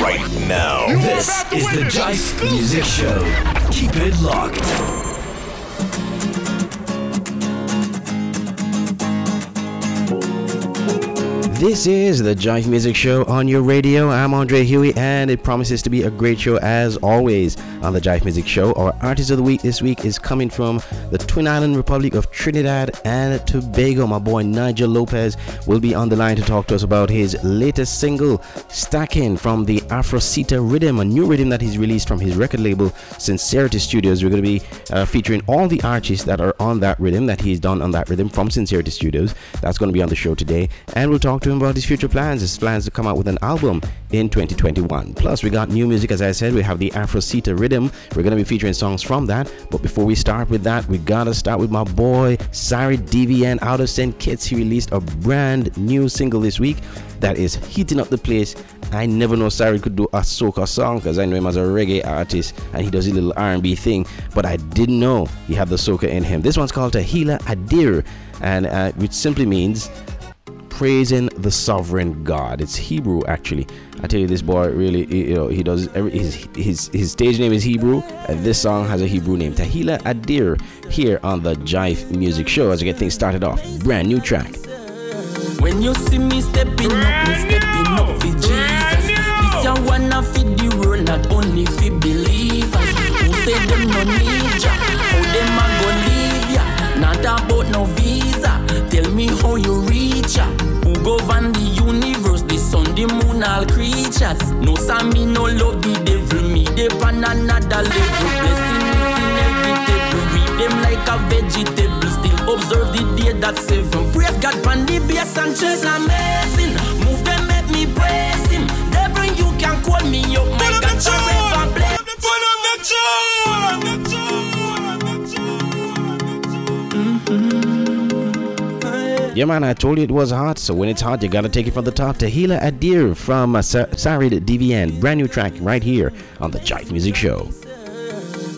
right now. This is the Jive Music Show. Keep it locked. This is the Jive Music Show on your radio. I'm Andre Huey, and it promises to be a great show as always on the Jive Music Show. Our artist of the week this week is coming from the Twin Island Republic of Trinidad and Tobago. My boy Nigel Lopez will be on the line to talk to us about his latest single, Stacking, from the Afrocita Rhythm, a new rhythm that he's released from his record label, Sincerity Studios. We're going to be uh, featuring all the artists that are on that rhythm that he's done on that rhythm from Sincerity Studios. That's going to be on the show today, and we'll talk to him about his future plans. His plans to come out with an album in 2021. Plus, we got new music, as I said. We have the Afrocita Rhythm. We're going to be featuring songs from that. But before we start with that, we got to start with my boy, Sarid DVN out of St. Kitts. He released a brand new single this week that is heating up the place. I never know Sarid could do a soca song because I know him as a reggae artist and he does a little R&B thing, but I didn't know he had the soca in him. This one's called Tahila Adir, and uh, which simply means praising the sovereign God. It's Hebrew actually. I tell you, this boy really, you know, he does every his his his stage name is Hebrew, and this song has a Hebrew name. Tahila Adir here on the Jive Music Show as we get things started off. Brand new track. When you see me stepping up, me stepping up for Jesus. This a wanna feed the world, not only for believers. Who say them no need ya? How them a go leave ya? Not about no visa. Tell me how you all creatures. No, me no love the devil, me they pan another level. Blessing is inevitable, read them like a vegetable. Still observe the day that's seven. Praise God, pan the bass and chest amazing. Move Yeah, man, I told you it was hot, so when it's hot, you gotta take it from the top. Tahila Adir from uh, Sarid DVN, brand new track right here on the Jive Music Show.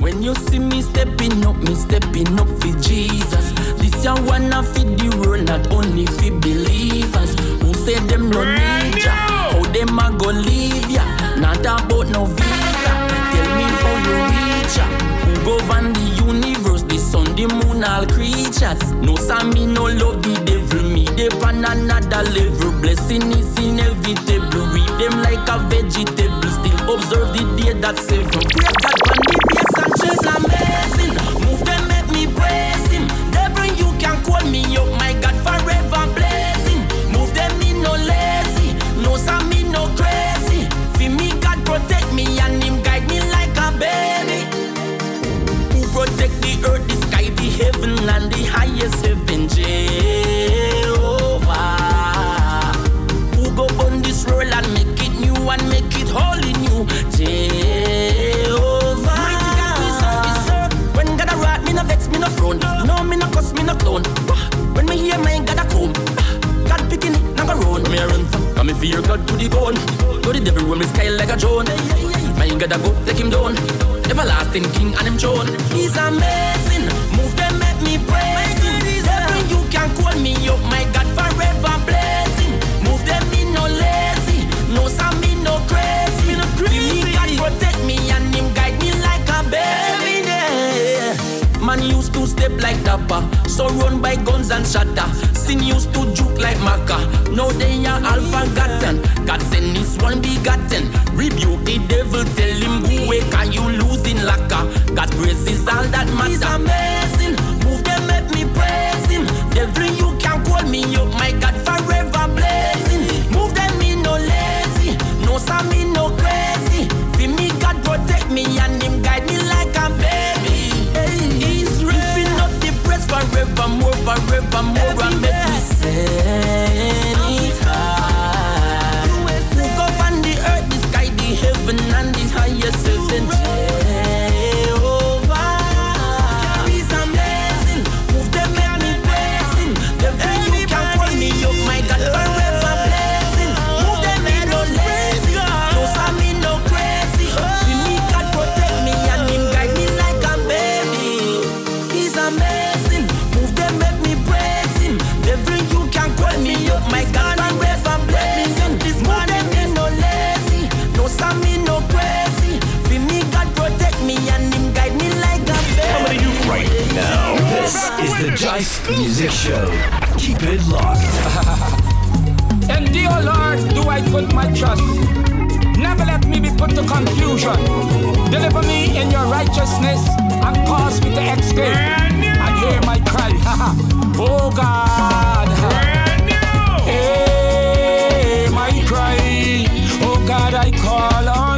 When you see me stepping up, me stepping up for Jesus. This ya wanna feed the world, not only for believers. Who say them no need ya? How them a go leave ya? Not about no visa. Tell me how you reach ya? Who govern the universe, the sun, the moon, all creatures? No, me no love the dip on another level. Blessing is inevitable. Read them like a vegetable. Still observe the day that's seven. Praise God on the bass and chase amazing. Move them, make me praise Him. Devil, you can call me up, my God, forever blessing. Move them, me no lazy. No, some me no crazy. For me, God protect me and Him guide me like a baby. Who protect the earth, the sky, the heaven, and the highest heaven, fear God to the bone. To the devil, when me sky like a drone. My God a go, take him down. Everlasting King and him throne. He's amazing. Move them, make me praise him. Devil, you can call me up, my God, forever blessing. Move them me no lazy. No, some me no crazy. Me no crazy. God protect me and him guide me like a baby. Yeah. Man used to step like Dapper, so run by guns and shatter. Sin used to juke like Maca, now they are all forgotten. God send this one begotten. Rebuke the devil, tell him go away, can you losing lacquer? God's grace is all that matters. He's amazing, move them, make me praise him. Devil, you can call me up, my God, forever blessing. Move them, me no lazy, no some me no crazy Feel me, God protect me and him guide me like a baby. Hey, ripping up the press forevermore, forevermore, and Jive Music Show. Keep it locked. and dear Lord, do I put my trust. Never let me be put to confusion. Deliver me in your righteousness and cause me to escape. And hear my cry. oh God. Hey, my cry. Oh God, I call on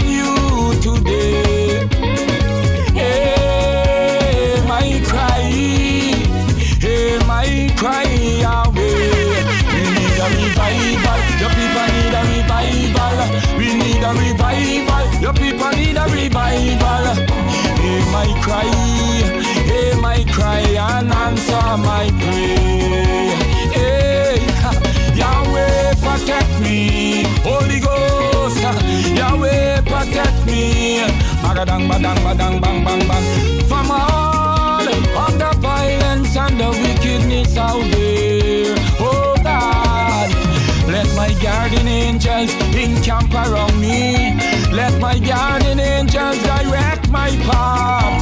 my prayer. Hey, Yahweh, protect me. Holy Ghost, Yahweh, protect me. Bagadang, badang, badang, bang, bang, bang. From all of the violence and the wickedness out there. Oh God, let my guardian angels encamp around me. Let my guardian angels direct my path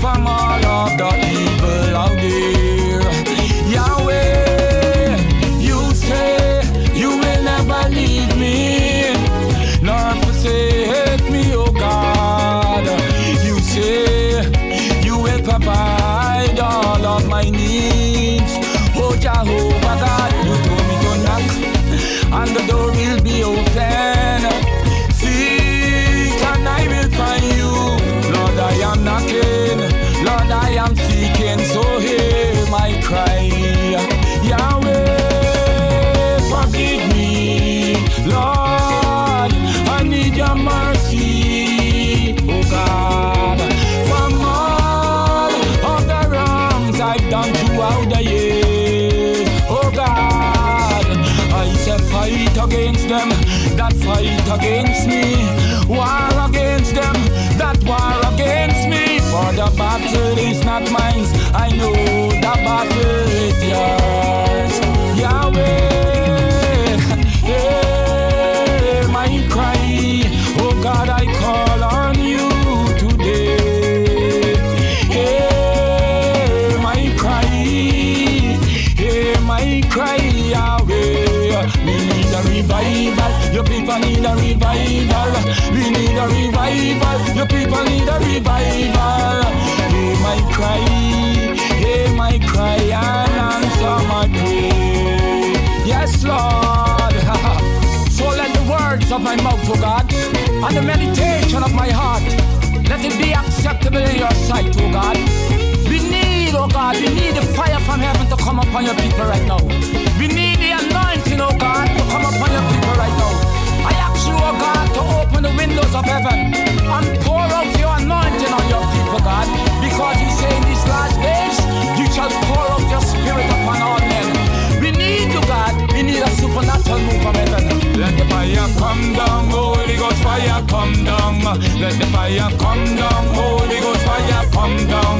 from all of the evil out there. Battle is not mine. I know the battle come upon your people right now. We need the anointing, oh God, to come upon your people right now. I ask you, oh God, to open the windows of heaven and pour out your anointing on your people, God, because you say in these last days, you shall pour out your spirit upon all men. We need you, God. We need a supernatural move from heaven. Let the fire come down, Holy Ghost fire come down. Let the fire come down, Holy Ghost fire come down.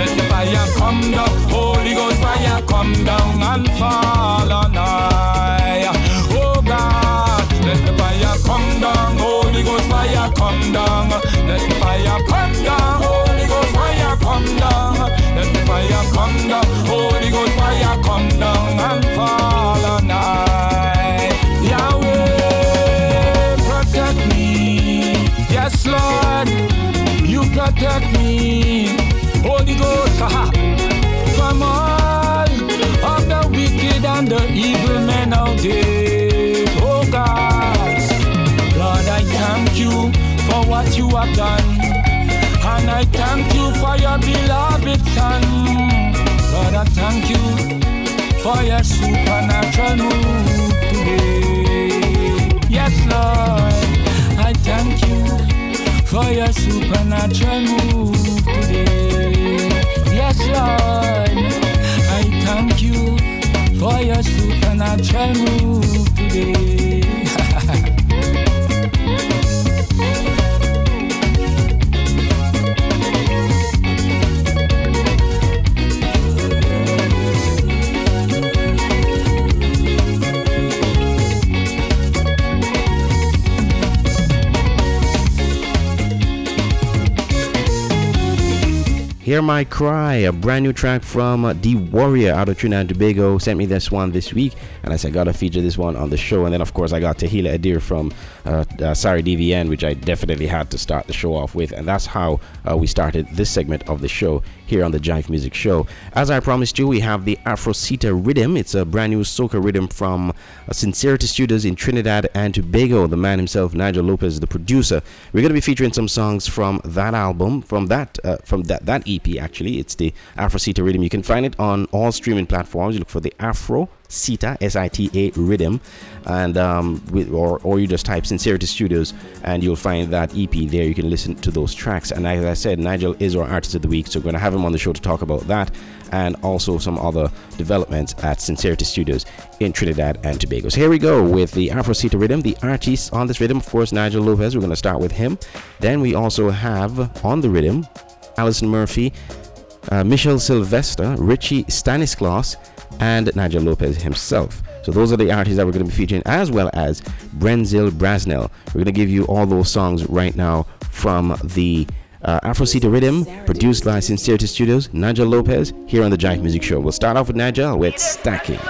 Let the fire come down, Holy come down and fall on I. have done. And I thank you for your beloved Son. Lord, I thank you for your supernatural move today. Yes, Lord, I thank you for your supernatural move today. Yes, Lord, I thank you for your supernatural move today. Hear My Cry, a brand new track from uh, De Warrior out of Trinidad and Tobago. Sent me this one this week, and I said, gotta feature this one on the show. And then, of course, I got Tahila Adir from uh, uh, Sarid DVN, which I definitely had to start the show off with. And that's how uh, we started this segment of the show here on the Jive Music Show. As I promised you, we have the Afrocita Rhythm. It's a brand new soca rhythm from uh, Sincerity Studios in Trinidad and Tobago. The man himself, Nigel Lopez, the producer. We're gonna be featuring some songs from that album, from that, uh, from that that EP. Actually, it's the Afrocita Rhythm. You can find it on all streaming platforms. You look for the Afro Sita, S I T A Rhythm, and um, or, or you just type Sincerity Studios and you'll find that EP there. You can listen to those tracks. And as I said, Nigel is our artist of the week, so we're going to have him on the show to talk about that and also some other developments at Sincerity Studios in Trinidad and Tobago. So here we go with the Afro Sita Rhythm, the artist on this rhythm, of course, Nigel Lopez. We're going to start with him. Then we also have on the rhythm Alison Murphy, uh, Michelle Sylvester, Richie Stanislas, and Nigel Lopez himself. So those are the artists that we're going to be featuring, as well as Brenzil Brasnell. We're going to give you all those songs right now from the uh, Afrocita Rhythm, produced by Sincerity Studios, Nigel Lopez, here on the Jive Music Show. We'll start off with Nigel with Stacking.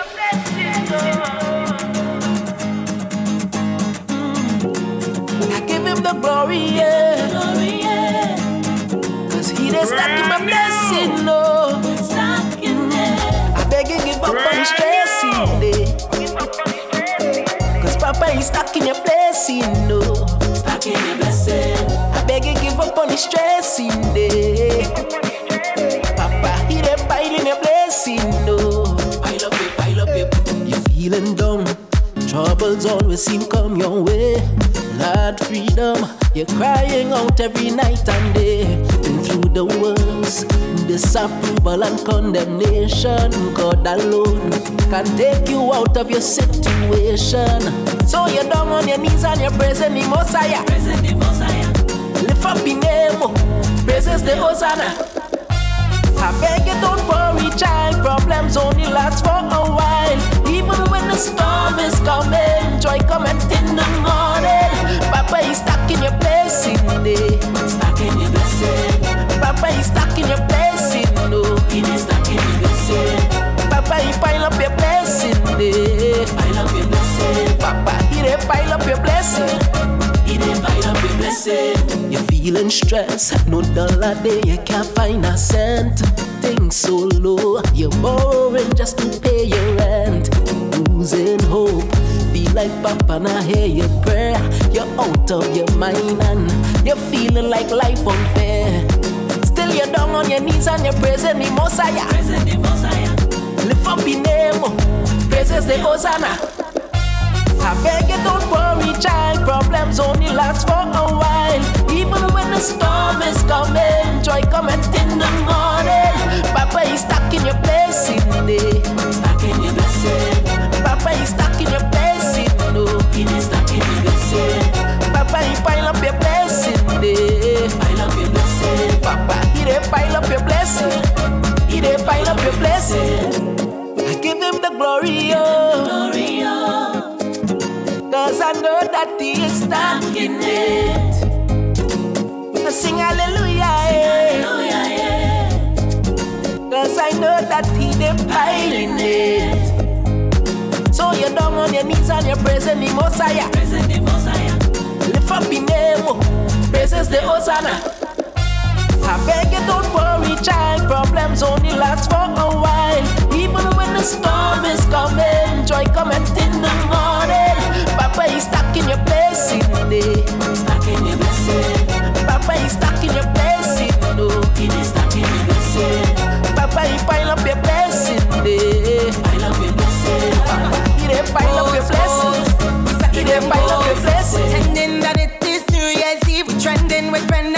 Stacking your blessing, no. Stacking your blessing. I beg you give up on the stressing, day. Papa, he done piling your blessing, no. Pile up it, pile up it. You're feeling down. Troubles always seem come your way. Lord, freedom, you're crying out every night and day. Been through the worst, disapproval and condemnation. God alone can take you out of your situation. So you're down on your knees and you're praising the Messiah. Lift up your name, praises the Hosanna. I beg you don't worry, child. Problems only last for a while. Even when the storm is coming, joy coming in the morning. Papa is stuck in your blessing day. Stuck in your blessing. Papa is stuck in your blessing, no. He is stuck in your blessing. Papa, he pile up your blessing day. Pile up your blessing. Papa, he pile up your blessing. Blessing. You're feeling stressed, no dollar day, you can't find a cent. Things so low, you're borrowing just to pay your rent. Losing hope, feel like Papa now hear your prayer. You're out of your mind and you're feeling like life unfair. Still you're down on your knees and you're praising the Messiah. The. Lift up your name, praises the Hosanna. I beg you don't worry, child. Problems only last for a while. Even when the storm is coming, joy coming in the morning. Papa is stuck in your blessing day. Stuck in your blessing. Papa is stuck in your blessing. No, he is stuck in your blessing. Papa, he pile up your blessing day. Pile up your blessing. Papa, he dey pile up your blessing. He dey pile up your blessing. I give him the. Glory, oh. I know that he is in it. I sing hallelujah, yeah. Cause I know that he dey piling in it. So you're down on your knees and you're. Praising the Messiah. Lift up your name, oh. praises the Hosanna. I beg you don't worry, child. Problems only last for a while. Even when the storm is coming, joy coming in the morning. Papa is stuck in your blessing day. Stuck in your blessing. Papa is stuck in your blessing, no. He is stuck in your blessing. Papa, he pile up your blessing day. Pile up your blessing. He dey pile up your blessing. He dey pile up your blessing. Pretending that it is New Year's Eve, trending with pen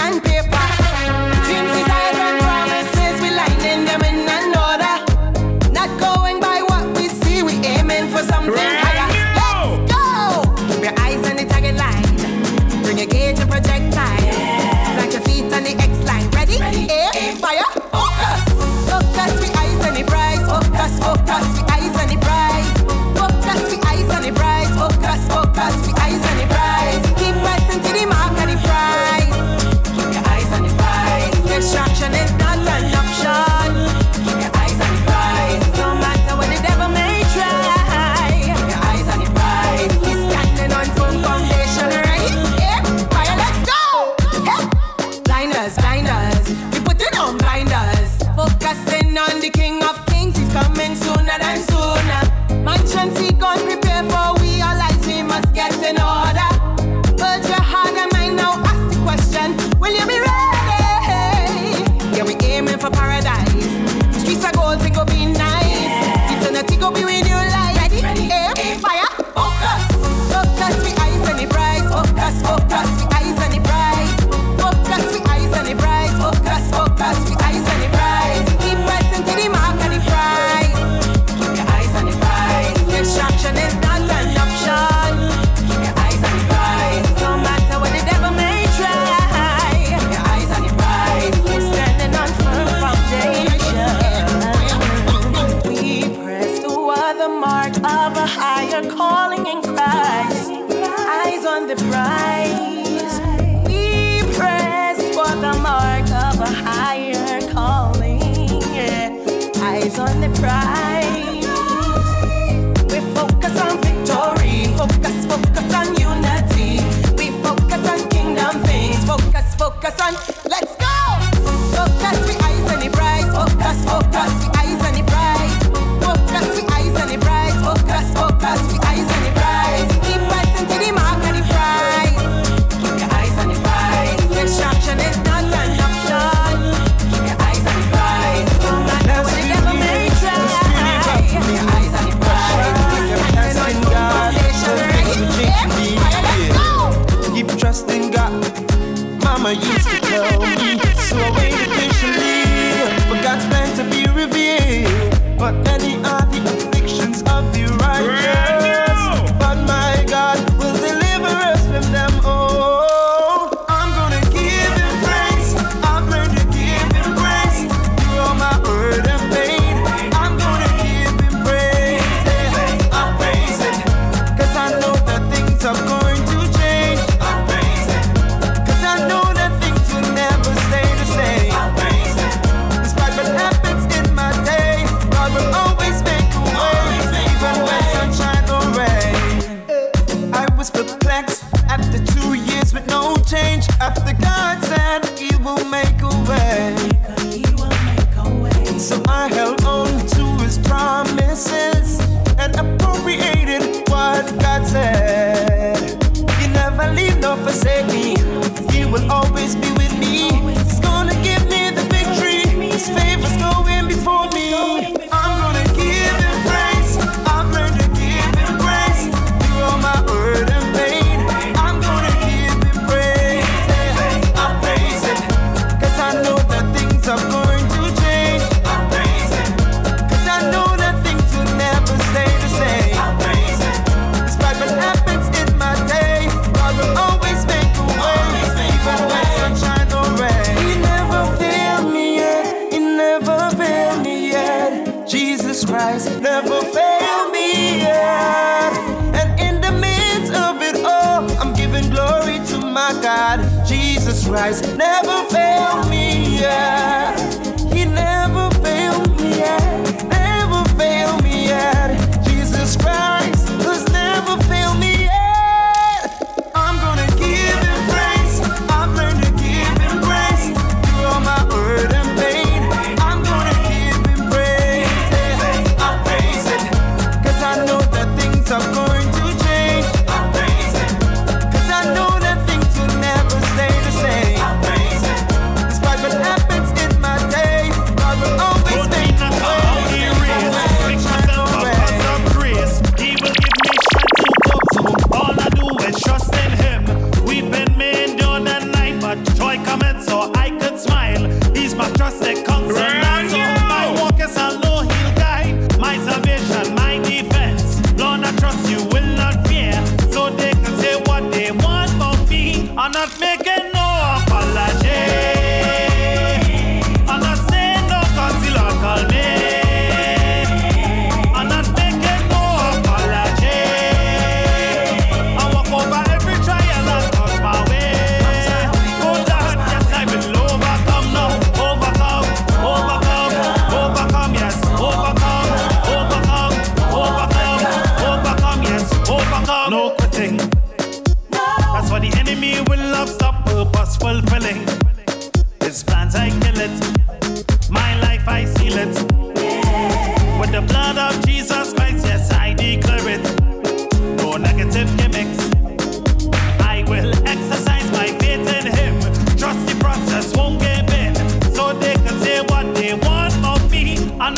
Christ never failed me.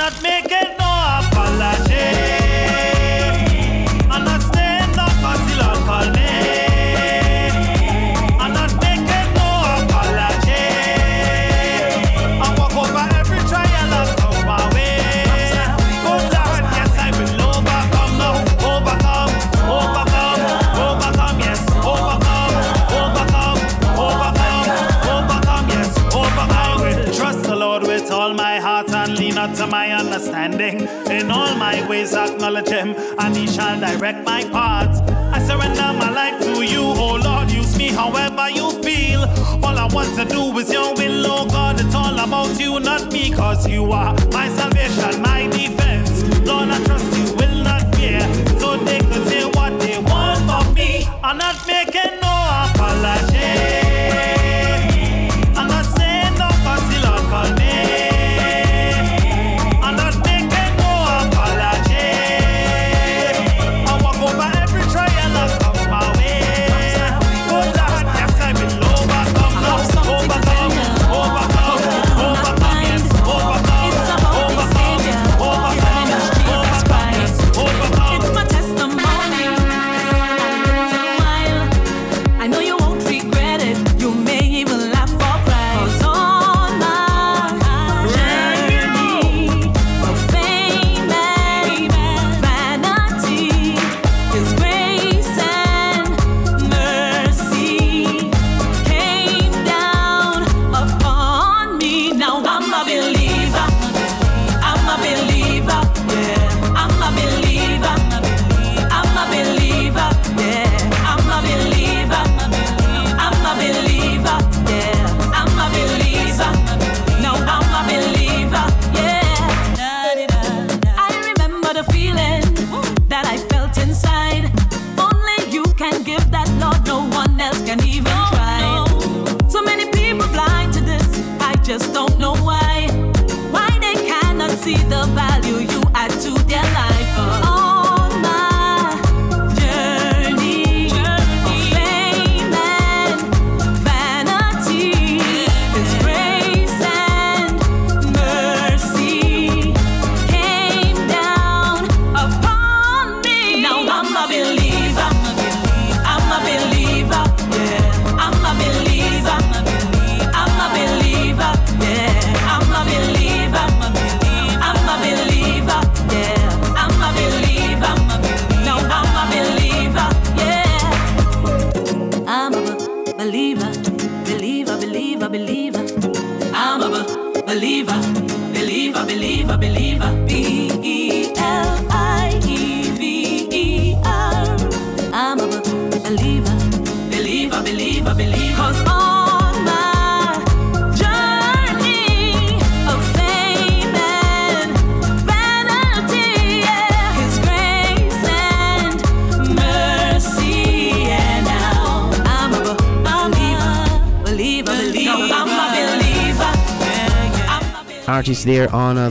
not make it. always acknowledge him, and he shall direct my path. I surrender my life to you, oh Lord, use me however you feel. All I want to do is your will, oh God, it's all about you, not me, cause you are my salvation, my defense. Lord,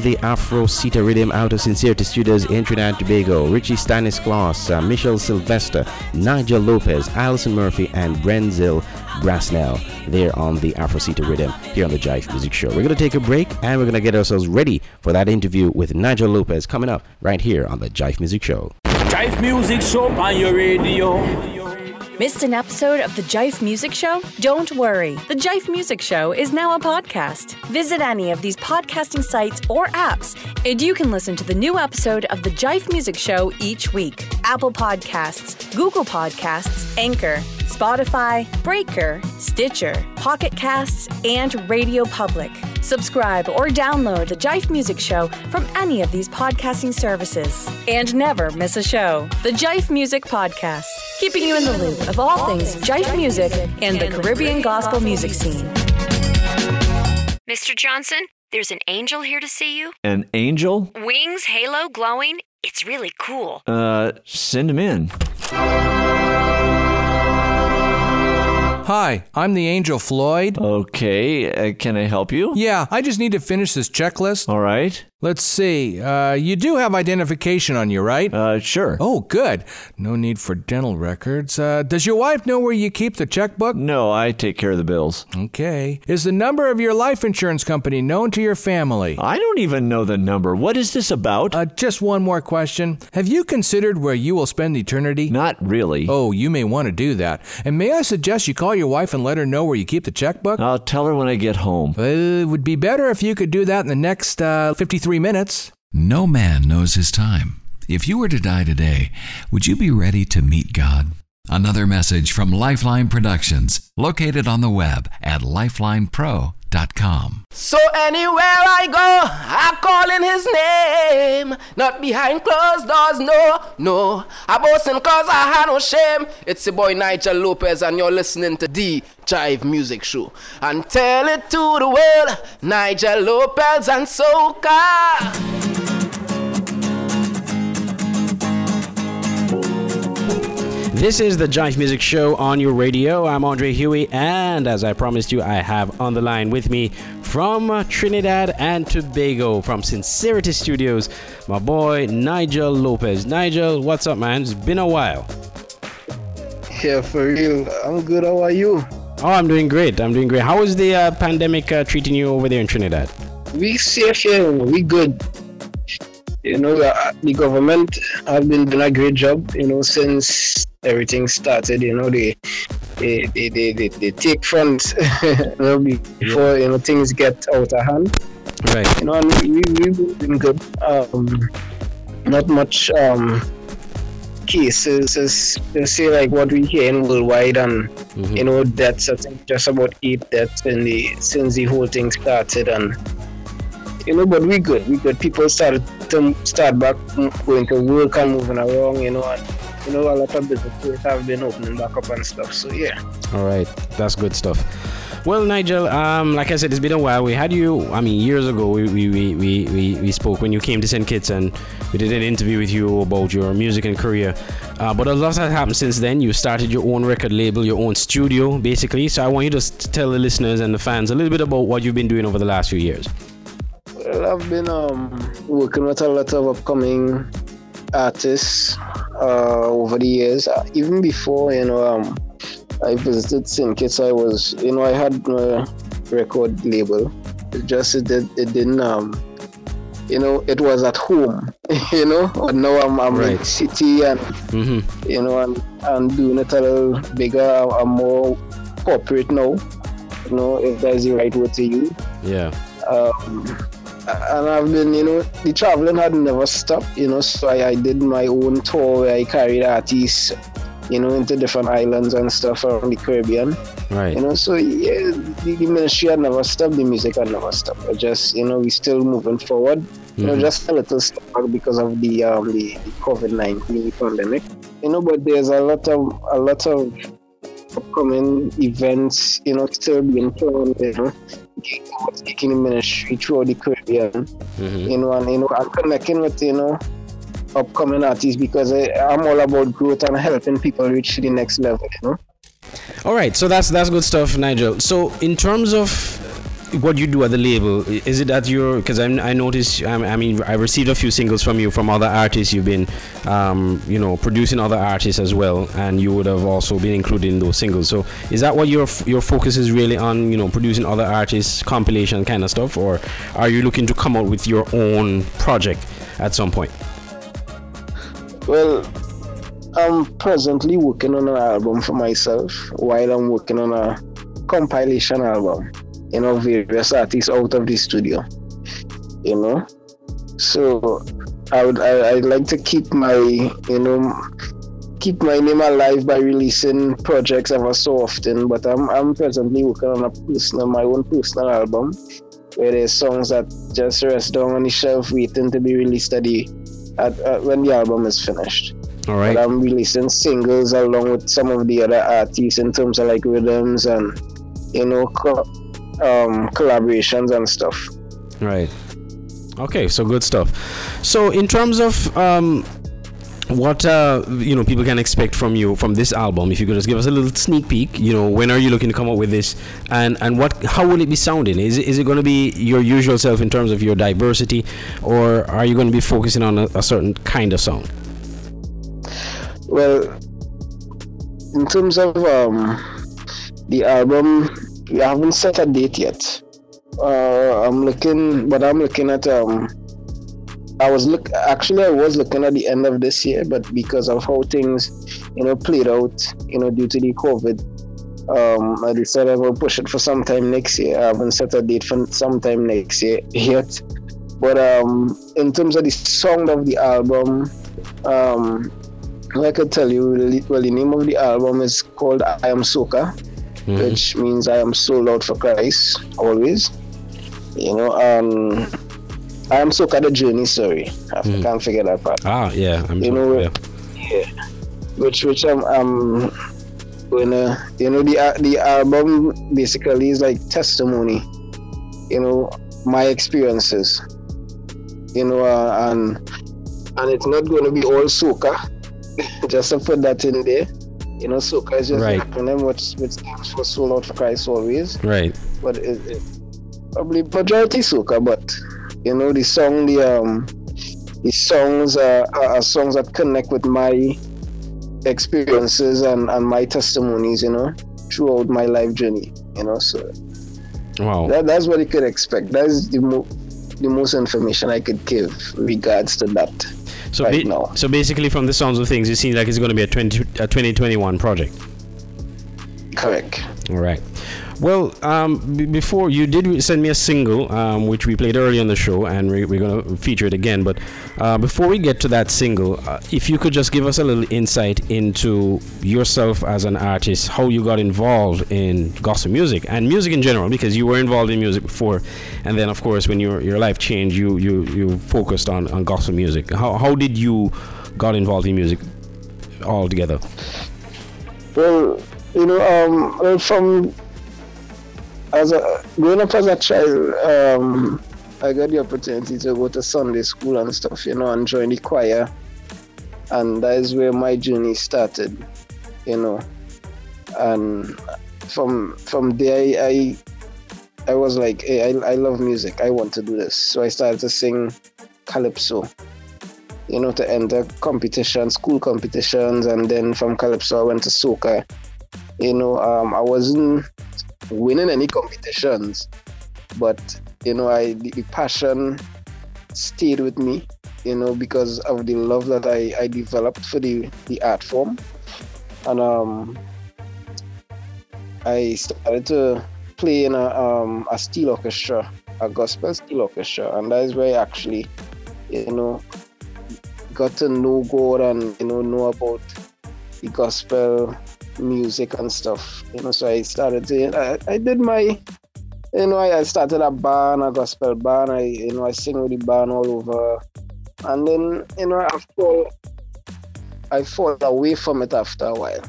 the Afro Cita Rhythm out of Sincerity Studios in Trinidad and Tobago. Richie Stanislas, uh, Michelle Sylvester, Nigel Lopez, Alison Murphy, and Brenzil Brasnell there on the Afro Cita Rhythm here on the Jive Music Show. We're going to take a break and we're going to get ourselves ready for that interview with Nigel Lopez coming up right here on the Jive Music Show. Jive Music Show on your radio. Missed an episode of the Jive Music Show? Don't worry. The Jive Music Show is now a podcast. Visit any of these podcasting sites or apps, and you can listen to the new episode of the Jive Music Show each week. Apple Podcasts, Google Podcasts, Anchor, Spotify, Breaker, Stitcher, Pocket Casts, and Radio Public. Subscribe or download the Jive Music Show from any of these podcasting services. And never miss a show. The Jive Music Podcast, keeping you in the loop of all things Jive music and the Caribbean gospel music scene. Mr. Johnson, there's an angel here to see you. An angel? Wings, halo, glowing. It's really cool. Uh, send him in. Hi, I'm the Angel Floyd. Okay, uh, can I help you? Yeah, I just need to finish this checklist. All right. Let's see. Uh, you do have identification on you, right? Uh, sure. Oh, good. No need for dental records. Uh, does your wife know where you keep the checkbook? No, I take care of the bills. Okay. Is the number of your life insurance company known to your family? I don't even know the number. What is this about? Uh, just one more question. Have you considered where you will spend eternity? Not really. Oh, you may want to do that. And may I suggest you call your wife and let her know where you keep the checkbook? I'll tell her when I get home. It would be better if you could do that in the next uh, 53 minutes. No man knows his time. If you were to die today, would you be ready to meet God? Another message from Lifeline Productions, located on the web at lifelinepro.com. So anywhere I go, I call in his name. Not behind closed doors, no, no. I boasting cause I had no shame. It's your boy Nigel Lopez and you're listening to the Jive Music Show. And tell it to the world, Nigel Lopez and Soca. This is the Jive Music Show on your radio. I'm Andre Huey, and as I promised you, I have on the line with me from Trinidad and Tobago, from Sincerity Studios, my boy Nigel Lopez. Nigel, what's up, man? It's been a while. Yeah, for real. I'm good. How are you? Oh, I'm doing great. I'm doing great. How is the uh, pandemic uh, treating you over there in Trinidad? We safe here. We good. You know, uh, the government have been doing a great job. You know, since everything started. You know, they they they they, they, they take front. you know, before you know things get out of hand. Right. You know, and we we we've been good. Um, not much um cases is say like what we hear in worldwide and Mm-hmm. you know deaths I think just about eight deaths in the since the whole thing started and you know but we good we good people started to start back going to work and moving around you know and you know a lot of businesses have been opening back up and stuff so yeah All right, that's good stuff. Well, Nigel, um, like I said, it's been a while. We had you, I mean, years ago, we, we, we, we, we, we spoke when you came to St. Kitts and we did an interview with you about your music and career. Uh, but a lot has happened since then. You started your own record label, your own studio, basically. So I want you to tell the listeners and the fans a little bit about what you've been doing over the last few years. Well, I've been um, working with a lot of upcoming artists uh, over the years. Uh, even before, you know, um, I visited St. Kitts, I was, you know, I had a record label. It just it, did, it didn't, um, you know, it was at home, you know. But now I'm, I'm in Right. city and Mm-hmm. you know, and, and doing it a little bigger. I'm more corporate now. You know, if that's the right word to use Yeah. um, and I've been, you know, the traveling had never stopped, you know, so I, I did my own tour where I carried artists, you know, into different islands and stuff around the Caribbean, Right. you know, so yeah, the, the ministry had never stopped, the music had never stopped. I just, you know, we're still moving forward, you know, Mhm. just a little step back because of the um, the, the COVID nineteen pandemic, you know, but there's a lot of a lot of upcoming events, you know, still being planned, you know, the ministry throughout the Caribbean, Mhm. you know, and you know, I'm connecting with you know upcoming artists because I, I'm all about growth and helping people reach the next level, you know. All right, so that's that's good stuff, Nigel. So in terms of what you do at the label, is it that you're? Because I noticed, I I mean, I received a few singles from you from other artists. You've been, um, you know, producing other artists as well, and you would have also been included in those singles. So is that what your your focus is really on? You know, producing other artists, compilation kind of stuff, or are you looking to come out with your own project at some point? Well, I'm presently working on an album for myself while I'm working on a compilation album, you know, various artists out of the studio, you know. So I would I, I'd like to keep my you know keep my name alive by releasing projects ever so often. But I'm I'm presently working on a personal my own personal album where there's songs that just rest down on the shelf waiting to be released at the at, at when the album is finished. All right. But I'm releasing singles along with some of the other artists in terms of like rhythms and you know co- um, collaborations and stuff. Right. Okay, so good stuff. So in terms of um, what uh, you know people can expect from you from this album, if you could just give us a little sneak peek, you know, when are you looking to come up with this, and and what how will it be sounding? Is it, is it going to be your usual self in terms of your diversity, or are you going to be focusing on a, a certain kind of song? Well, in terms of um, the album, we haven't set a date yet. Uh, I'm looking, but I'm looking at um. I was look actually I was looking at the end of this year, but because of how things, you know, played out, you know, due to the COVID, um, I decided I will push it for sometime next year. I haven't set a date for sometime next year yet. But um, in terms of the song of the album, um, I could tell you, well, the name of the album is called I Am Soka, which means I am sold out for Christ always. You know, um, I am so kind of journey. Sorry, I can't figure that part. Ah, yeah, I'm You know, yeah, which which I'm, I'm gonna, you know, the uh, the album basically is like testimony. You know, my experiences. You know, uh, and and it's not going to be all soca. Just to put that in there. You know, soca is just Right. acronym which which stands for Soul Out for Christ always. Right. But it, it probably majority soca, but you know the song, the um, the songs are, are, are songs that connect with my experiences and and my testimonies. You know, throughout my life journey. You know, so Wow. that, that's what you could expect. That's the mo- the most information I could give regards to that. So, right ba- now. so basically, from the sounds of things, it seems like it's going to be a 20, a 2021 project. Correct. All right. Well, um, b- before you did send me a single, um, which we played early on the show, and we, we're going to feature it again. But uh, before we get to that single, uh, if you could just give us a little insight into yourself as an artist, how you got involved in gospel music and music in general, because you were involved in music before, and then of course when your your life changed, you you you focused on on gospel music. How how did you got involved in music altogether? Well, you know, um, from as a growing up as a child, um, I got the opportunity to go to Sunday school and stuff, you know, and join the choir, and that is where my journey started, you know, and from from there I I, I was like, hey, I I love music, I want to do this, so I started to sing calypso you know, to enter competitions, school competitions, and then from Calypso I went to soca. You know, um, I wasn't winning any competitions, but you know, I the, the passion stayed with me. You know, because of the love that I, I developed for the the art form, and um, I started to play in a um a steel orchestra, a gospel steel orchestra, and that is where I actually, you know, got to know God and you know know about the gospel music and stuff. You know, so I started to I, I did my you know I, started a band, a gospel band. I you know I sing with the band all over, and then you know after I fall away from it after a while.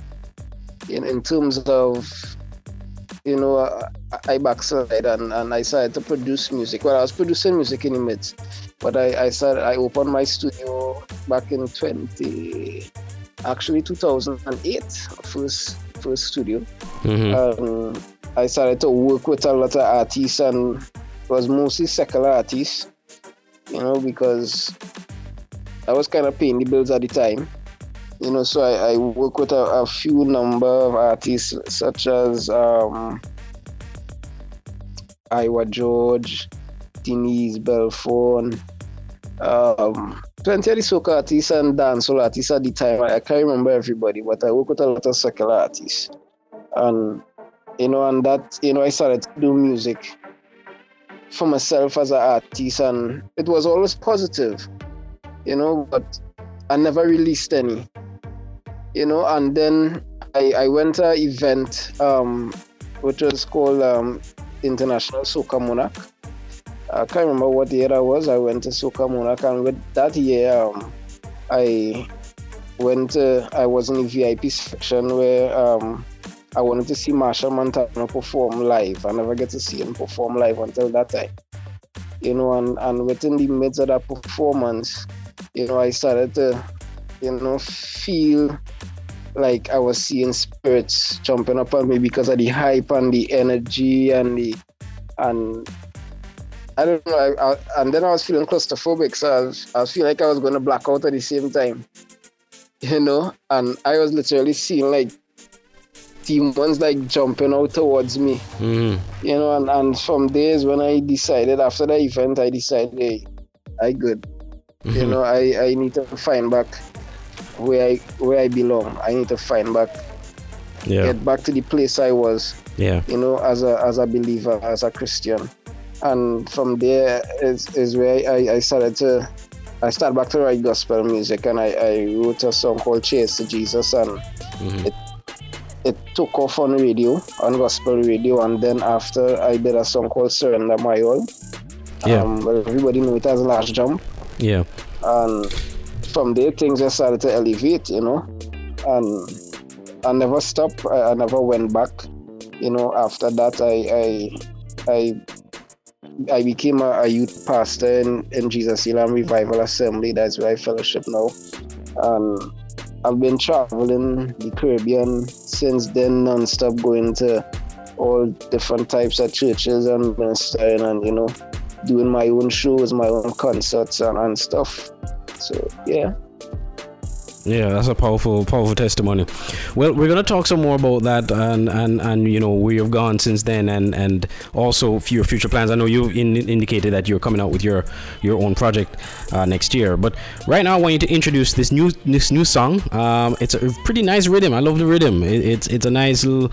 In in terms of you know I, I and, and I started to produce music. Well, I was producing music in the midst, but I I started I opened my studio back in 20 actually 2008 first first studio Mhm. um, i started to work with a lot of artists and it was mostly secular artists you know because i was kind of paying the bills at the time you know so i, I work with a, a few number of artists such as um Iwer George, Denise Belfon, um, plenty of the artists and dancehall artists at the time. I, I can't remember everybody, but I work with a lot of secular artists. And, you know, and that, you know, I started to do music for myself as an artist, and it was always positive, you know, but I never released any, you know, and then I, I went to an event, um, which was called um, International Soca Monarch. I can't remember what year that was. I went to Soca Monarch, and with that year, um, I went. To, I was in the VIP section where um, I wanted to see Machel Montano perform live. I never get to see him perform live until that time. You know, and, and within the midst of that performance, you know, I started to, you know, feel like I was seeing spirits jumping up on me because of the hype and the energy and the and I don't know. I, I, and then I was feeling claustrophobic, so I was, I was feeling like I was going to black out at the same time, you know. And I was literally seeing like demons like jumping out towards me, Mhm. you know. And, and from there is when I decided after that event, I decided, hey, I good, you Mhm. know. I, I need to find back where I where I belong. I need to find back, Yeah. get back to the place I was Yeah. you know, as a as a believer, as a Christian. And from there is, is where I, I started to I started back to write gospel music and I, I wrote a song called Chase to Jesus and it it took off on radio, on gospel radio, and then after I did a song called Surrender My All. Yeah. Um, everybody knew it as Last Jump. Yeah. And from there things just started to elevate, you know. And I never stopped. I, I never went back. You know, after that I I I I became a, a youth pastor in, in Jesus Elam Revival Assembly. That's where I fellowship now. And I've been traveling the Caribbean since then, non-stop going to all different types of churches and ministering and you know doing my own shows, my own concerts and, and stuff. So yeah. Yeah, that's a powerful, powerful testimony. Well, we're gonna talk some more about that and and and you know where you've gone since then and and also your future plans. I know you in, indicated that you're coming out with your your own project uh, next year, but right now I want you to introduce this new this new song. Um, it's a pretty nice rhythm. I love the rhythm. It, it's it's a nice little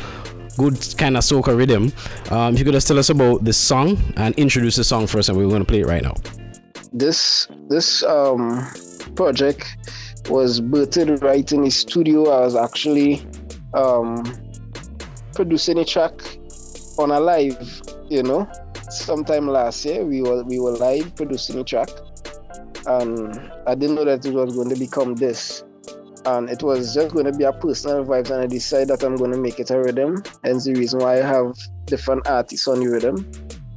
good kind of soca rhythm. Um, if you could just tell us about this song and introduce the song first, and we're gonna play it right now. This this um project was birthed right in the studio. I was actually um, producing a track on a live, you know. Sometime last year, we were we were live producing a track, and I didn't know that it was going to become this. And it was just going to be a personal vibes, and I decided that I'm going to make it a rhythm. Hence the reason why I have different artists on the rhythm.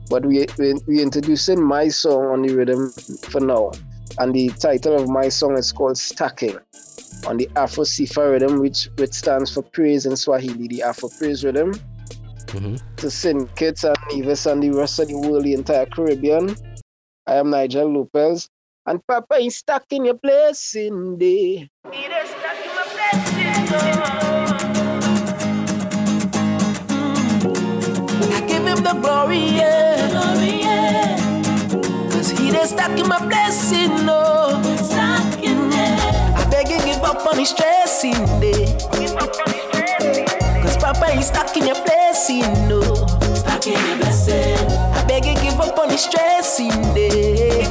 But we we, we introducing my song on the rhythm for now and the title of my song is called Stacking on the Afro Sifa rhythm, which which stands for praise in Swahili, the Afro praise rhythm. Mm-hmm. To St. Kitts and Nevis and the rest of the world, the entire Caribbean. I am Nigel Lopez, and Papa is stuck in your blessing day. I give him the glory, yeah. Stuck in my blessing, no. Stuck in there. I beg you give up on the stressing day. Cause Papa is stuck in your blessing, no. Stuck in your blessing. I beg you give up on his stressing day.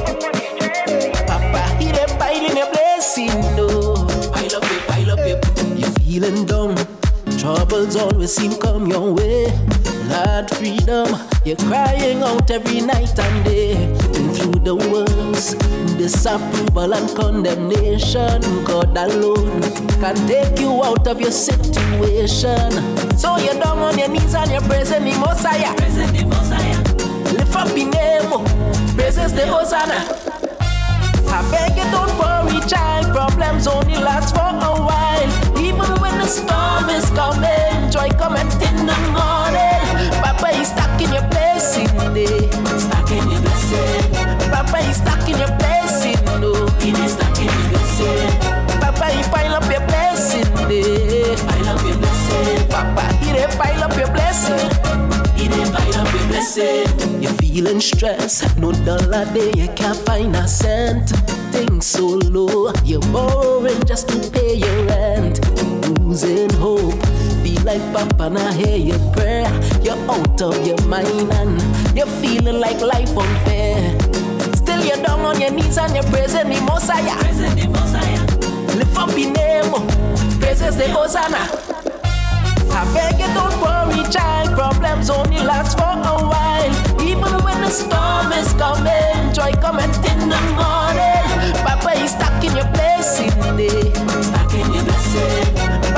Papa, he done piling your blessing, no. Troubles always seem come your way. Lord, freedom, you're crying out every night and day. Been through the worst, disapproval and condemnation. God alone can take you out of your situation. So you're down on your knees and you're praising the Messiah. Praising the Messiah. Lift up your name, praises the Hosanna. I beg you don't worry, child. Problems only last for a while. Storm is coming, joy coming in the morning. Papa is stuck in your blessing day. Stuck in your blessing. Papa is stuck in your blessing, no. He is stuck in your blessing. Papa, he pile up your blessing. Pile up your blessing. Papa, he pile up your blessing. You're feeling stressed, no dollar day, you can't find a cent. Things so low, you're borrowing just to pay your. Losing hope, feel like Papa now hear your prayer. You're out of your mind and you're feeling like life unfair. Still you're down on your knees and you're praising the Messiah. Praising the Messiah. Lift up your name, praises the Hosanna. I beg you don't worry, child. Problems only last for a while. Even when the storm is coming, joy coming in the morning. Papa is stuck in your blessing day. Stuck in your blessing.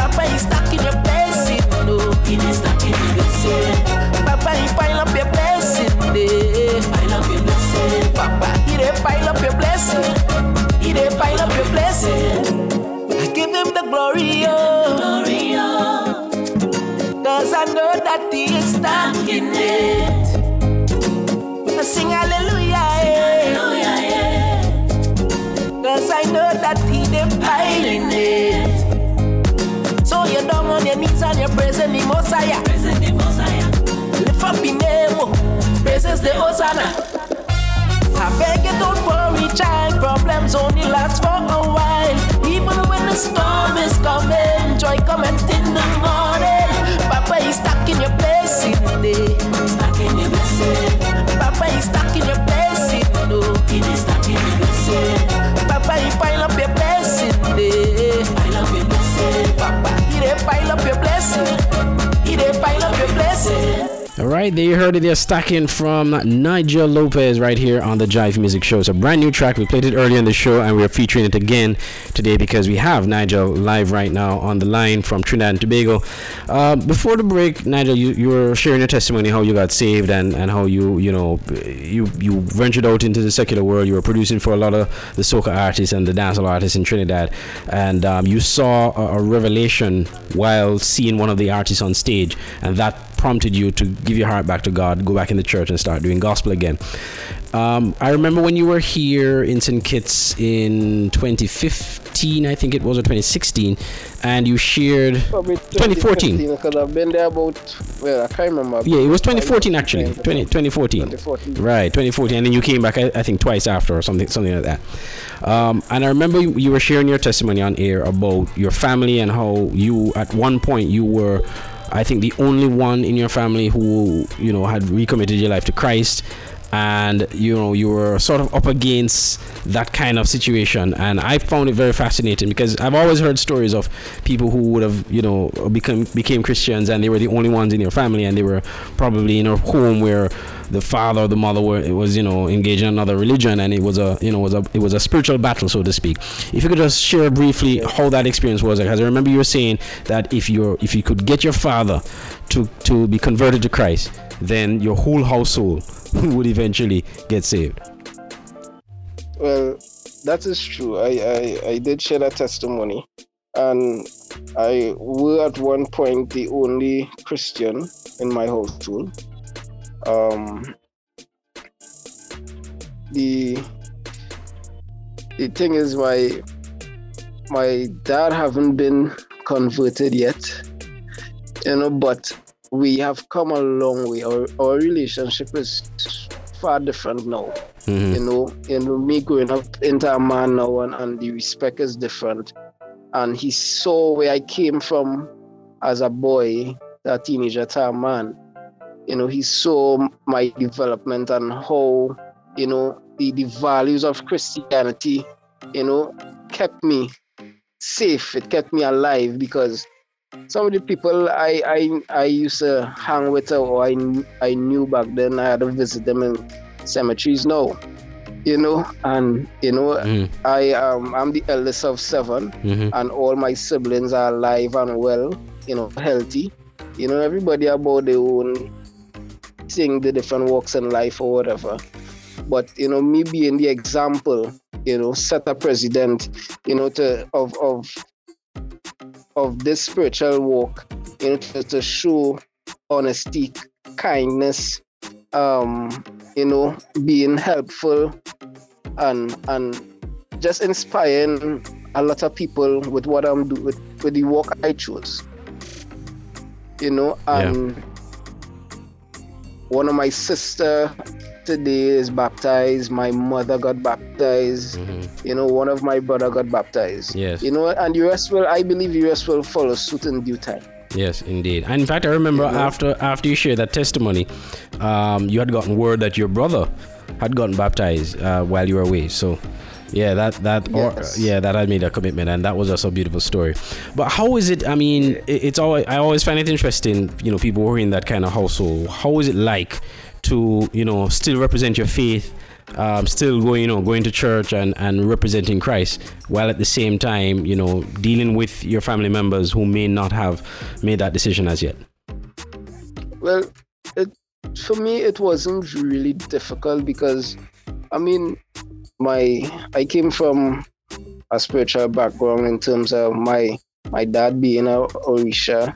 Papa is stuck in your blessing. No, he is stuck in your blessing. Papa, he pile up your blessing day. Pile up your blessing. Papa, he dey pile up your blessing. He dey pile up your blessing. I give him the glory, oh. Glory, oh. Cause I know that he oh. praises the Hosanna. I beg you don't worry, child. Problems only last for a while. Even when the storm is coming, joy coming in the morning. Papa is stuck in your blessing day. Stuck in your blessing. Papa is stuck in your blessing. No, he is stuck in your blessing. Papa, he pile up your blessing day. Pile up your blessing. Papa, he dey pile up your blessing. He dey pile up your blessing. All right, there you heard it. They're stacking from Nigel Lopez right here on the Jive Music Show. It's a brand new track. We played it earlier in the show, and we're featuring it again today because we have Nigel live right now on the line from Trinidad and Tobago. Uh, before the break, Nigel, you, you were sharing your testimony how you got saved and, and how you you know you you ventured out into the secular world. You were producing for a lot of the soca artists and the dancehall artists in Trinidad, and um, you saw a, a revelation while seeing one of the artists on stage, and that prompted you to give your heart back to God, go back in the church and start doing gospel again. Um, I remember when you were here in St. Kitts in 2015, I think it was, or 2016, and you shared Probably 2014. Because I've been there about, well, I can't remember. Yeah, it was 2014 actually. 20, 2014. 2014. Right, 2014, and then you came back, I, I think, twice after or something, something like that. Um, and I remember you, you were sharing your testimony on air about your family and how you, at one point, you were, I think, the only one in your family who, you know, had recommitted your life to Christ. And you know you were sort of up against that kind of situation, and I found it very fascinating because I've always heard stories of people who would have you know become became Christians and they were the only ones in your family, and they were probably in a home where the father or the mother were it was you know engaged in another religion and it was a you know was a it was a spiritual battle so to speak if you could just share briefly how that experience was because i remember you were saying that if you're if you could get your father to to be converted to christ then your whole household would eventually get saved Well, that is true. I, I, I did share that testimony. And I were at one point the only Christian in my household. Um, the the thing is my my dad haven't been converted yet. You know, but we have come a long way. Our our relationship is far different now. Mhm. You know, you know, me growing up into a man now and, and the respect is different. And he saw where I came from as a boy, a teenager to a man. You know, he saw my development and how, you know, the, the values of Christianity, you know, kept me safe. It kept me alive because some of the people I I, I used to hang with or I, I knew back then, I had to visit them in cemeteries now. You know, and you know, Mm. I um I'm the eldest of 7 Mhm. and all my siblings are alive and well, you know, healthy. You know, everybody about their own seeing the different walks in life or whatever. But you know, me being the example, you know, set a precedent, you know, to of of of this spiritual walk, you know, to, to show honesty, kindness, um, you know, being helpful and and just inspiring a lot of people with what I'm doing with, with the work I chose. You know, and one of my sister today is baptized. My mother got baptized. You know, one of my brother got baptized. Yes. You know, and the rest will, I believe, the rest will follow suit in due time. Yes, indeed. And in fact, I remember after after you shared that testimony, um, you had gotten word that your brother had gotten baptized uh, while you were away. So, yeah, that that or, yeah that had made a commitment, and that was just a beautiful story. But how is it? I mean, it, it's always I always find it interesting. You know, people who are in that kind of household. How is it like to you know still represent your faith? Um, still going, you know, going to church and, and representing Christ, while at the same time, you know, dealing with your family members who may not have made that decision as yet. Well, it for me it wasn't really difficult because I mean my I came from a spiritual background in terms of my my dad being a Orisha,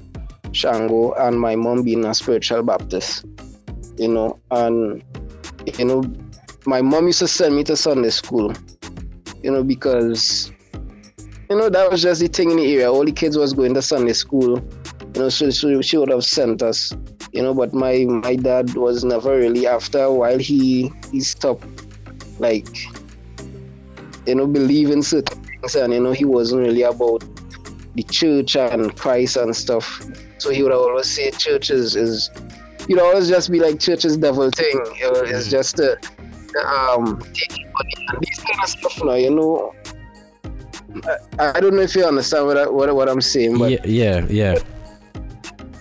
Shango, and my mom being a spiritual Baptist. You know, and you know, my mom used to send me to Sunday school, you know, because you know that was just the thing in the area. All the kids was going to Sunday school, you know, so, so she would have sent us, you know. But my my dad was never really. After a while, he he stopped, like, you know, believing certain things, and you know, he wasn't really about the church and Christ and stuff. So he would always say church is, is he'd always just be like church is devil thing. You know, it's just a um taking money and these kind of stuff now, you know. I, I don't know if you understand what I, what, what I'm saying, but yeah, yeah, yeah.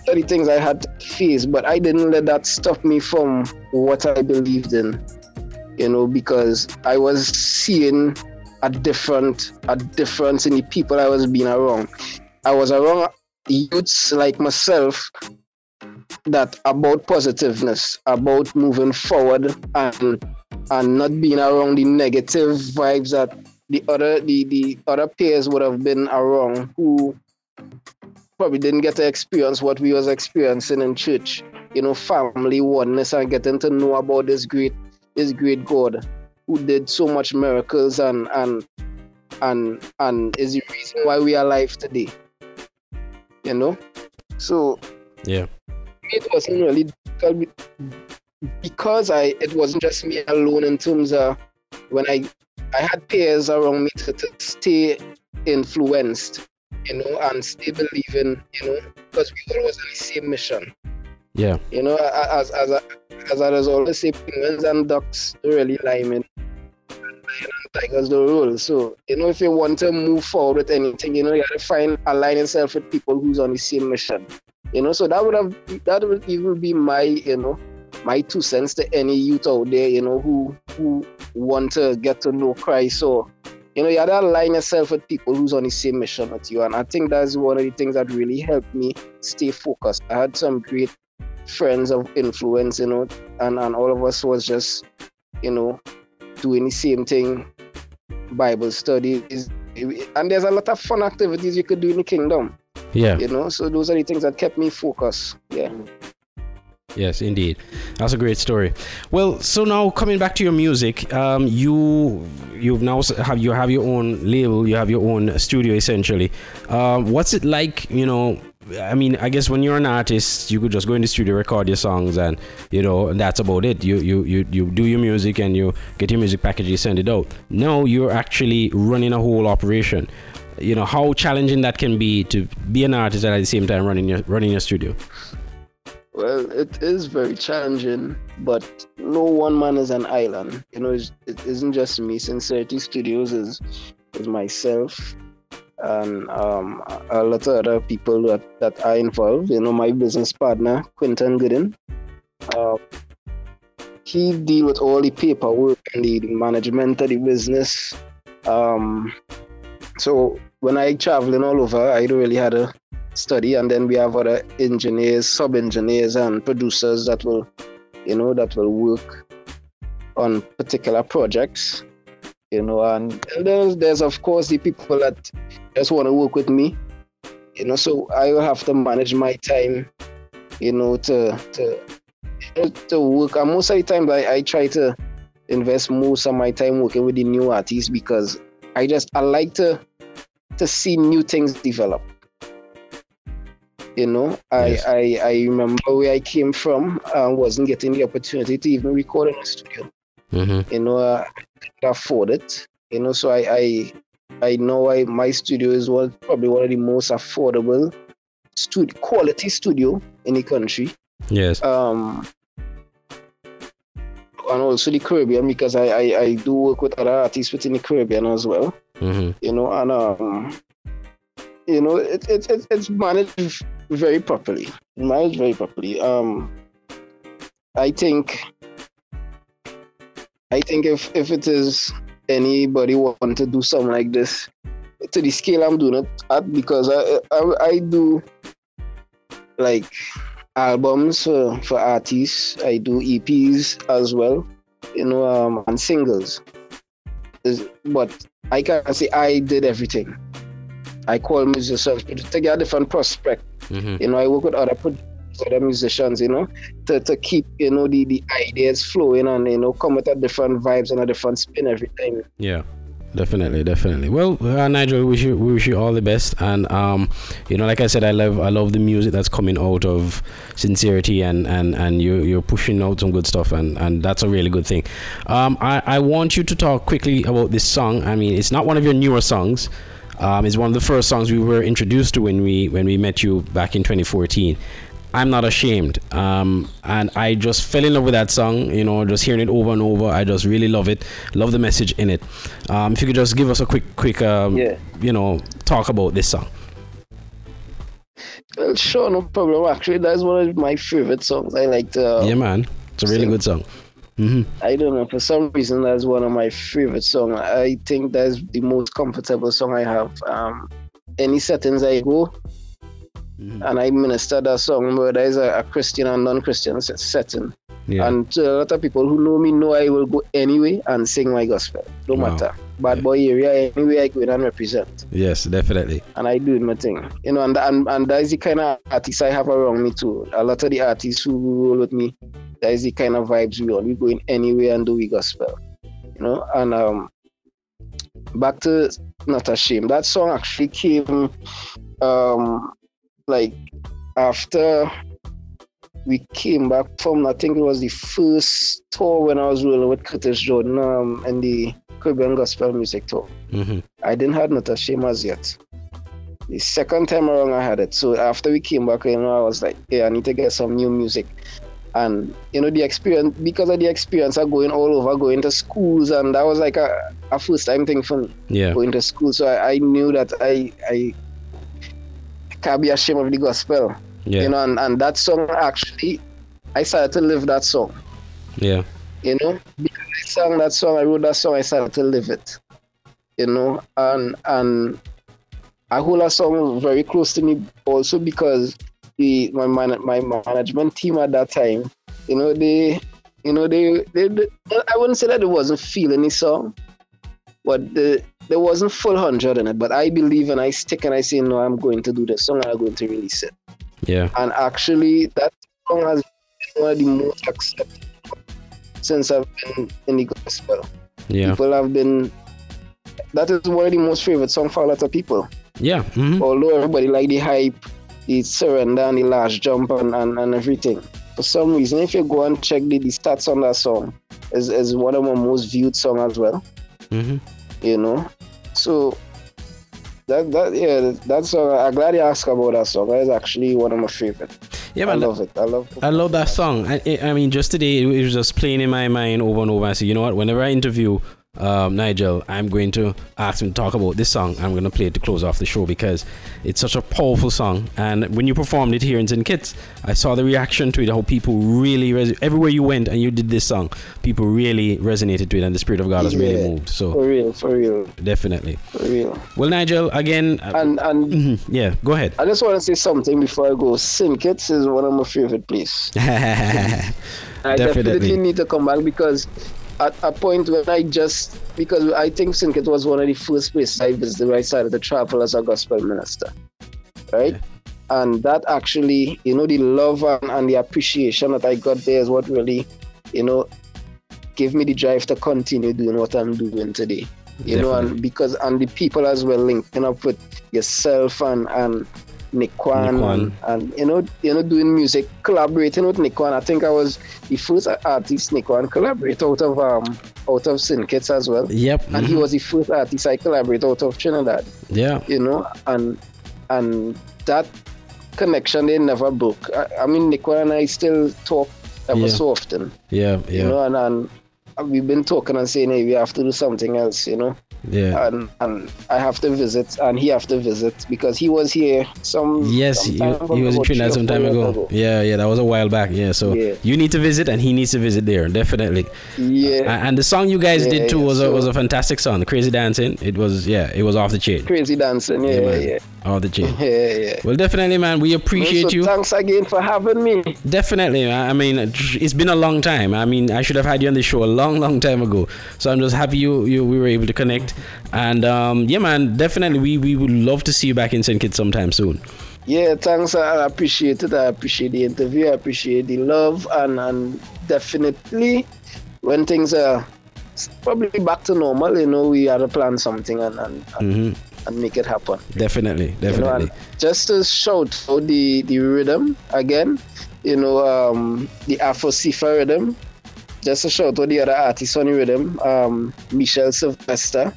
the things I had to face, but I didn't let that stop me from what I believed in. You know, because I was seeing a different a difference in the people I was being around. I was around youths like myself that about positiveness, about moving forward and and not being around the negative vibes that the other the, the other peers would have been around who probably didn't get to experience what we was experiencing in church. You know, family oneness and getting to know about this great this great God who did so much miracles and and and and is the reason why we are alive today. You know? So Yeah. it wasn't really difficult because I it wasn't just me alone in terms of when I I had peers around me to, to stay influenced, you know, and stay believing, you know, because we all was on the same mission. Yeah. You know, as as I- as I was always say, penguins and ducks don't really line in. Tigers don't roll. So, you know, if you want to move forward with anything, you know, you gotta find align yourself with people who's on the same mission. You know, so that would have that would even be my, you know, my two cents to any youth out there, you know, who who want to get to know Christ. So, you know, you gotta align yourself with people who's on the same mission with you. And I think that's one of the things that really helped me stay focused. I had some great friends of influence, you know, and, and all of us was just, you know, doing the same thing, Bible studies. And there's a lot of fun activities you could do in the kingdom. Yeah. You know, so those are the things that kept me focused. Yeah. Yes, indeed. That's a great story. Well, so now coming back to your music, um, you you've now have you have your own label, you have your own studio essentially. Um, what's it like? You know, I mean, I guess when you're an artist, you could just go in the studio, record your songs, and you know, that's about it. You you you you do your music and you get your music package, you send it out. No, you're actually running a whole operation. You know how challenging that can be to be an artist and at the same time running your running your studio. Well, it is very challenging, but no one man is an island. You know, it isn't just me. Sincerity Studios is is myself and um, a lot of other people that, that are involved. You know, my business partner, Quinton Gooden. Uh, he deal with all the paperwork and the, management of the business. Um, so when I traveling all over, I really had a study and then we have other engineers sub engineers and producers that will you know that will work on particular projects you know and, and there's, there's of course the people that just want to work with me you know so i will have to manage my time you know to to to work and most of the time I, I try to invest most of my time working with the new artists because i just i like to to see new things develop you know, I, I I remember where I came from. I wasn't getting the opportunity to even record in a studio. Mm-hmm. You know, I couldn't afford it. You know, so I I, I know I, my studio is one probably one of the most affordable studio quality studio in the country. Yes. Um, and also the Caribbean because I, I, I do work with other artists within the Caribbean as well. Mm-hmm. You know, and um, you know, it, it, it it's managed very properly. Managed very properly. Um, I think, I think if if it is anybody want to do something like this, to the scale I'm doing it at, because I I, I do like albums for, for artists. I do EPs as well, you know, um, and singles. But I can't say I did everything. I call musicians to to get a different prospect. Mm-hmm. You know, I work with other producers, other musicians, you know, to, to keep, you know, the, the ideas flowing and, you know, come with a different vibes and a different spin every time. Yeah. Definitely, definitely. Well, uh, Nigel, we wish you we wish you all the best, and um, you know, like I said, I love I love the music that's coming out of sincerity, and and and you you're pushing out some good stuff, and and that's a really good thing. Um, I I want you to talk quickly about this song. I mean, it's not one of your newer songs. Um, it's one of the first songs we were introduced to when we when we met you back in 2014. I'm not ashamed. Um, and I just fell in love with that song, you know, just hearing it over and over. I just really love it. Love the message in it. Um, if you could just give us a quick, quick, um, Yeah. you know, talk about this song. Well, sure, no problem. Actually, that's one of my favorite songs. I like to. yeah, man. It's a really sing. good song. hmm I don't know. For some reason, that's one of my favorite songs. I think that's the most comfortable song I have. Um, any settings I go, Mm-hmm. and I minister that song, whether it's a, a Christian or non-Christian setting. Yeah. And a lot of people who know me know I will go anyway and sing my gospel. No Wow. matter. Bad boy area, anyway I go in and represent. Yes, definitely. And I do my thing. You know, and and, and that is the kind of artists I have around me too. A lot of the artists who roll with me, that is the kind of vibes we on. We go in anyway and do we gospel. You know, and um back to Not a Shame. That song actually came um like after we came back from I think it was the first tour when I was rolling with Curtis Jordan um and the Caribbean Gospel Music Tour. hmm I didn't have Not a Shame as yet. The second time around I had it. So after we came back, you know, I was like, yeah, I need to get some new music. And you know, the experience because of the experience of going all over, going to schools, and that was like a, a first time thing for me. Yeah. Going to school. So I, I knew that I I can't be ashamed of the gospel. Yeah. You know, and, and that song actually I started to live that song. Yeah. You know, because I sang that song, I wrote that song, I started to live it. You know, and and I hold that song very close to me also because the my man, my management team at that time, you know, they you know they, they, they I wouldn't say that they wasn't feeling the song, but the there wasn't full hundred in it. But I believe and I stick and I say no, I'm going to do this song and I'm going to release it. Yeah. And actually, that song has been one of the most accepted since I've been in the gospel. Yeah. People have been. That is one of the most favorite songs for a lot of people. Yeah. hmm Although everybody like the hype, the surrender, and the last jump, and, and, and everything. For some reason, if you go and check the, the stats on that song, is is one of my most viewed song as well. hmm You know, so that that yeah, that song. Uh, I'm glad you asked about that song. That is actually one of my favorite. Yeah, I love it. I love. I love that song. I, I I mean, just today it was just playing in my mind over and over. I said, you know what? Whenever I interview um, Nigel, I'm going to ask him to talk about this song. I'm going to play it to close off the show because it's such a powerful song. And when you performed it here in St. Kitts, I saw the reaction to it. How people really res- everywhere you went and you did this song, people really resonated to it, and the spirit of God has really moved. So For real, for real, definitely. for real. Well, Nigel, again, uh, And and mhm, yeah, go ahead. I just want to say something before I go. St. Kitts is one of my favorite places. I definitely. Definitely. need to come back because at a point when I just because I think St. Kitts was one of the first places I visited where I started to travel as a gospel minister. Right? And that actually, you know, the love and, and the appreciation that I got there is what really, you know, gave me the drive to continue doing what I'm doing today. You know, and because and the people as well linking up with yourself and and Nikwan, Nikwan. And, and you know you know doing music, collaborating with Nikwan. I think I was the first artist Nikwan collaborate out of um out of. Kitts as well. Yep. And he mhm. was the first artist I collaborate out of Trinidad. Yeah. You know, and and that connection they never broke. I, I mean Nikwan and I still talk ever Yeah. so often. Yeah. yeah. You know, and, and we've been talking and saying, hey, we have to do something else, you know. Yeah. And and I have to visit, and he have to visit because he was here some. Yes, he, he was in Trinidad some time four ago. Yeah, yeah, that was a while back. Yeah, so Yeah. you need to visit, and he needs to visit there, definitely. Yeah. And the song you guys Yeah, did too yeah, was a so- was a fantastic song. Crazy dancing. It was yeah, it was off the chain. Crazy dancing, yeah, man. yeah, Off the chain. yeah, yeah. Well, definitely, man. We appreciate so you. Thanks again for having me. Definitely. I I mean, it's been a long time. I mean, I should have had you on the show a long, long time ago. So I'm just happy you, you we were able to connect. And um, yeah, man, definitely, we, we would love to see you back in St. Kitts sometime soon. Yeah, thanks. I appreciate it. I appreciate the interview. I appreciate the love, and and definitely when things are probably back to normal, you know, we had to plan something and and, and, hmm and make it happen. Definitely, You know, definitely. just to shout for the the rhythm again, you know, um, the Afro Sifa rhythm. Just to shout out the other artists on the rhythm, um, Michelle Sylvester.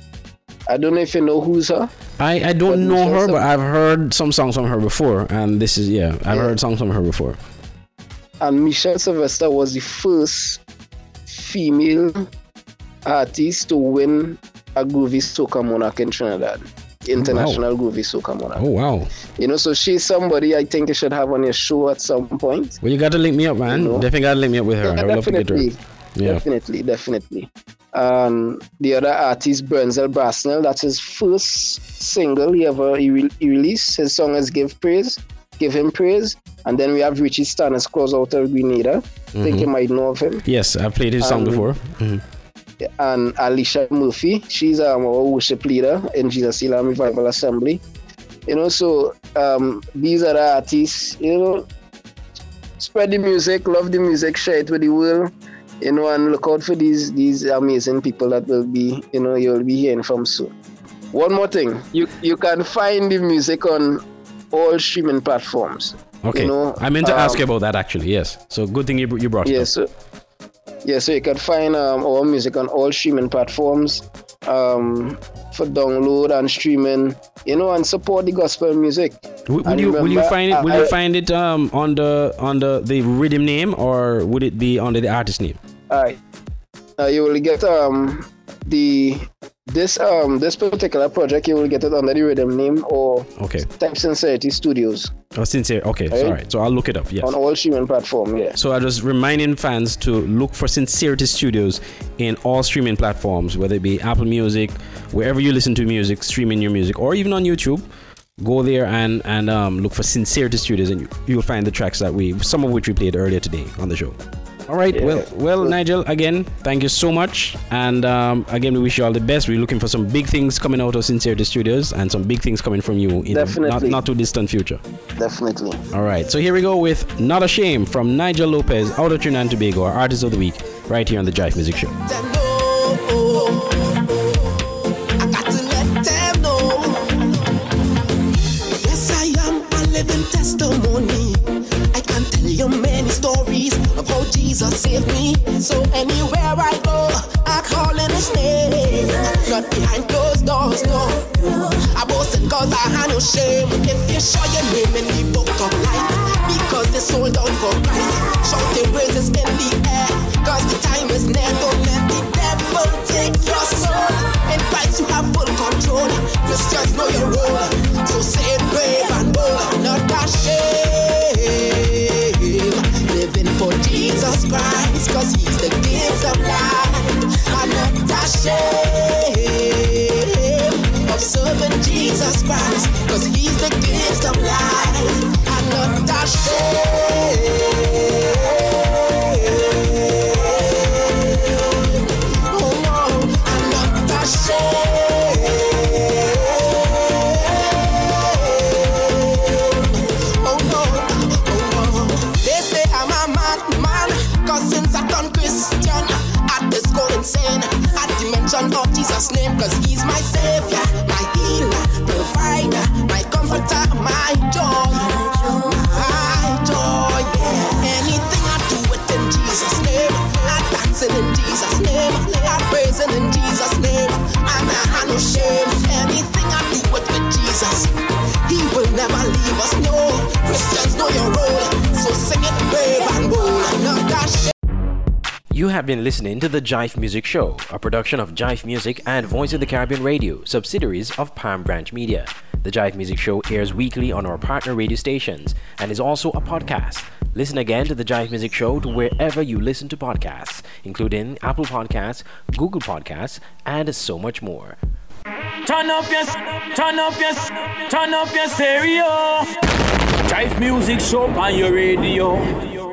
I don't know if you know who's her. I, I don't know Michelle her, Sylv- but I've heard some songs from her before, and this is yeah, I've Yeah. heard songs from her before. and Michelle Sylvester was the first female artist to win a Groovy Soca Monarch in Trinidad. international groovy soca monarch. Oh wow. You know, so she's somebody I think you should have on your show at some point. Well, you got to link me up, man. You know? Definitely got to link me up with her. Yeah, I would love to get her. Definitely. Yeah. Definitely, definitely. And the other artist, Brenzel Brasnell, that's his first single he ever he, re- he released. His song is Give Praise, Give Him Praise. And then we have Richie Stanislaus out of Grenada. I think you might know of him. Yes, I've played his song Um, before. Mhm. And Alicia Murphy, she's um, our worship leader in Jesus Elam Revival Assembly. You know, so um, these are the artists, you know, spread the music, love the music, share it with the world, you know, and look out for these these amazing people that will be, you know, you'll be hearing from soon. One more thing, you you can find the music on all streaming platforms. Okay. You know, I meant to ask um, you about that actually. Yes. So good thing you you brought it. yeah, so yeah, so you can find um, our music on all streaming platforms um, for download and streaming. You know, and support the gospel music. Would And you will you find it? Will I- you find it um on the on the the rhythm name or would it be under the artist name? Alright. Uh, you will get um the this um this particular project you will get it under the rhythm name or Okay. Type Sincerity Studios Oh, sincere. Okay. Right. Sorry. So I'll look it up. Yes. on all streaming platform. Yeah. So I just reminding fans to look for Sincerity Studios in all streaming platforms, whether it be Apple Music, wherever you listen to music, streaming your music, or even on YouTube. Go there and and um, look for Sincerity Studios, and you, you'll find the tracks that we, some of which we played earlier today on the show. All right. Yeah. Well, well, Nigel. Again, thank you so much, and um, again, we wish you all the best. We're looking for some big things coming out of Sincerity Studios, and some big things coming from you in the not, not too distant future. Definitely. All right, so here we go with Not a Shame from Nigel Lopez out of Trinidad and Tobago, our artist of the week, right here on the Jive Music Show. Jesus saved me. So anywhere I go, I call in His name. Not behind closed doors, no. I boasted cause I had no shame. If you show your name in the book of life, because they sold out for Christ, shouting praises in the air. Cause the time is near, don't let the devil take your soul. In Christ you have full control. Christians know your role. So say it brave and bold, not ashamed. Christ, cause he's the gift of life. I'm not ashamed of serving Jesus Christ, cause he's the gift of life. I'm not ashamed. Cause he's my have been listening to the Jive Music Show, a production of Jive Music and Voice of the Caribbean Radio, subsidiaries of Palm Branch Media. The Jive Music Show airs weekly on our partner radio stations and is also a podcast. Listen again to the Jive Music Show to wherever you listen to podcasts, including Apple Podcasts, Google Podcasts, and so much more. Turn up your, turn up your, turn up your stereo. Jive music show on your radio.